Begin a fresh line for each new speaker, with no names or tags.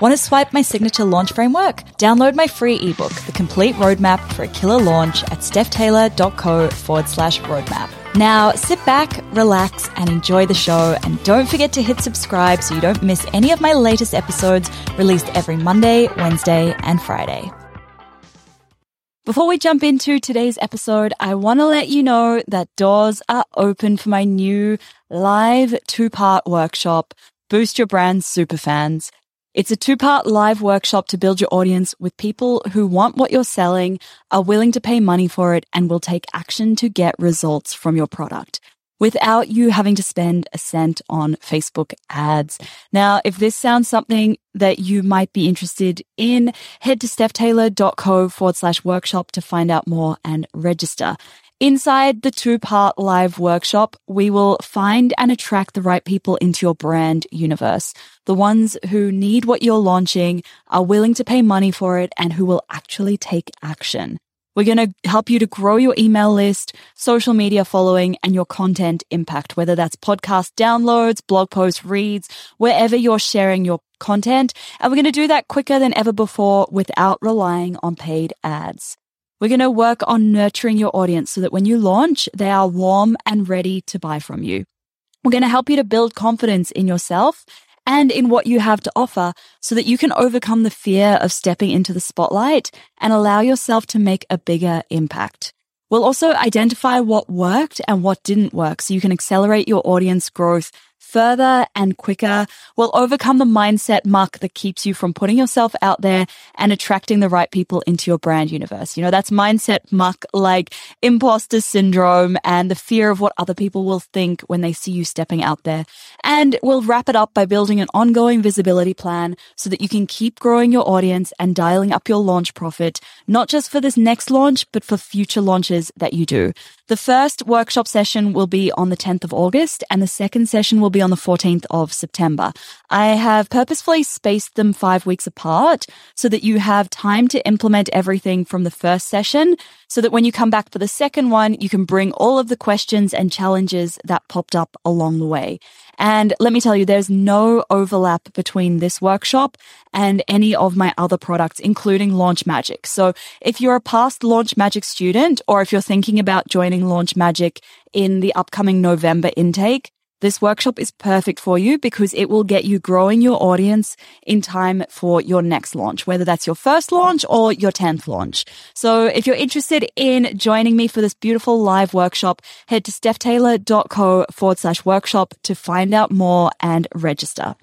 Want to swipe my signature launch framework? Download my free ebook, The Complete Roadmap for a Killer Launch at stephtaylor.co forward slash roadmap. Now sit back, relax, and enjoy the show. And don't forget to hit subscribe so you don't miss any of my latest episodes released every Monday, Wednesday, and Friday. Before we jump into today's episode, I want to let you know that doors are open for my new live two part workshop, Boost Your Brand's Superfans. It's a two part live workshop to build your audience with people who want what you're selling, are willing to pay money for it, and will take action to get results from your product without you having to spend a cent on Facebook ads. Now, if this sounds something that you might be interested in, head to stephtaylor.co forward slash workshop to find out more and register. Inside the two part live workshop, we will find and attract the right people into your brand universe. The ones who need what you're launching, are willing to pay money for it, and who will actually take action. We're going to help you to grow your email list, social media following, and your content impact, whether that's podcast downloads, blog posts, reads, wherever you're sharing your content. And we're going to do that quicker than ever before without relying on paid ads. We're going to work on nurturing your audience so that when you launch, they are warm and ready to buy from you. We're going to help you to build confidence in yourself and in what you have to offer so that you can overcome the fear of stepping into the spotlight and allow yourself to make a bigger impact. We'll also identify what worked and what didn't work so you can accelerate your audience growth further and quicker will overcome the mindset muck that keeps you from putting yourself out there and attracting the right people into your brand universe. You know, that's mindset muck like imposter syndrome and the fear of what other people will think when they see you stepping out there. And we'll wrap it up by building an ongoing visibility plan so that you can keep growing your audience and dialing up your launch profit, not just for this next launch, but for future launches that you do. The first workshop session will be on the 10th of August and the second session will be on the 14th of September. I have purposefully spaced them five weeks apart so that you have time to implement everything from the first session so that when you come back for the second one, you can bring all of the questions and challenges that popped up along the way. And let me tell you, there's no overlap between this workshop and any of my other products, including Launch Magic. So if you're a past Launch Magic student or if you're thinking about joining Launch Magic in the upcoming November intake, this workshop is perfect for you because it will get you growing your audience in time for your next launch, whether that's your first launch or your 10th launch. So if you're interested in joining me for this beautiful live workshop, head to stephtaylor.co forward slash workshop to find out more and register.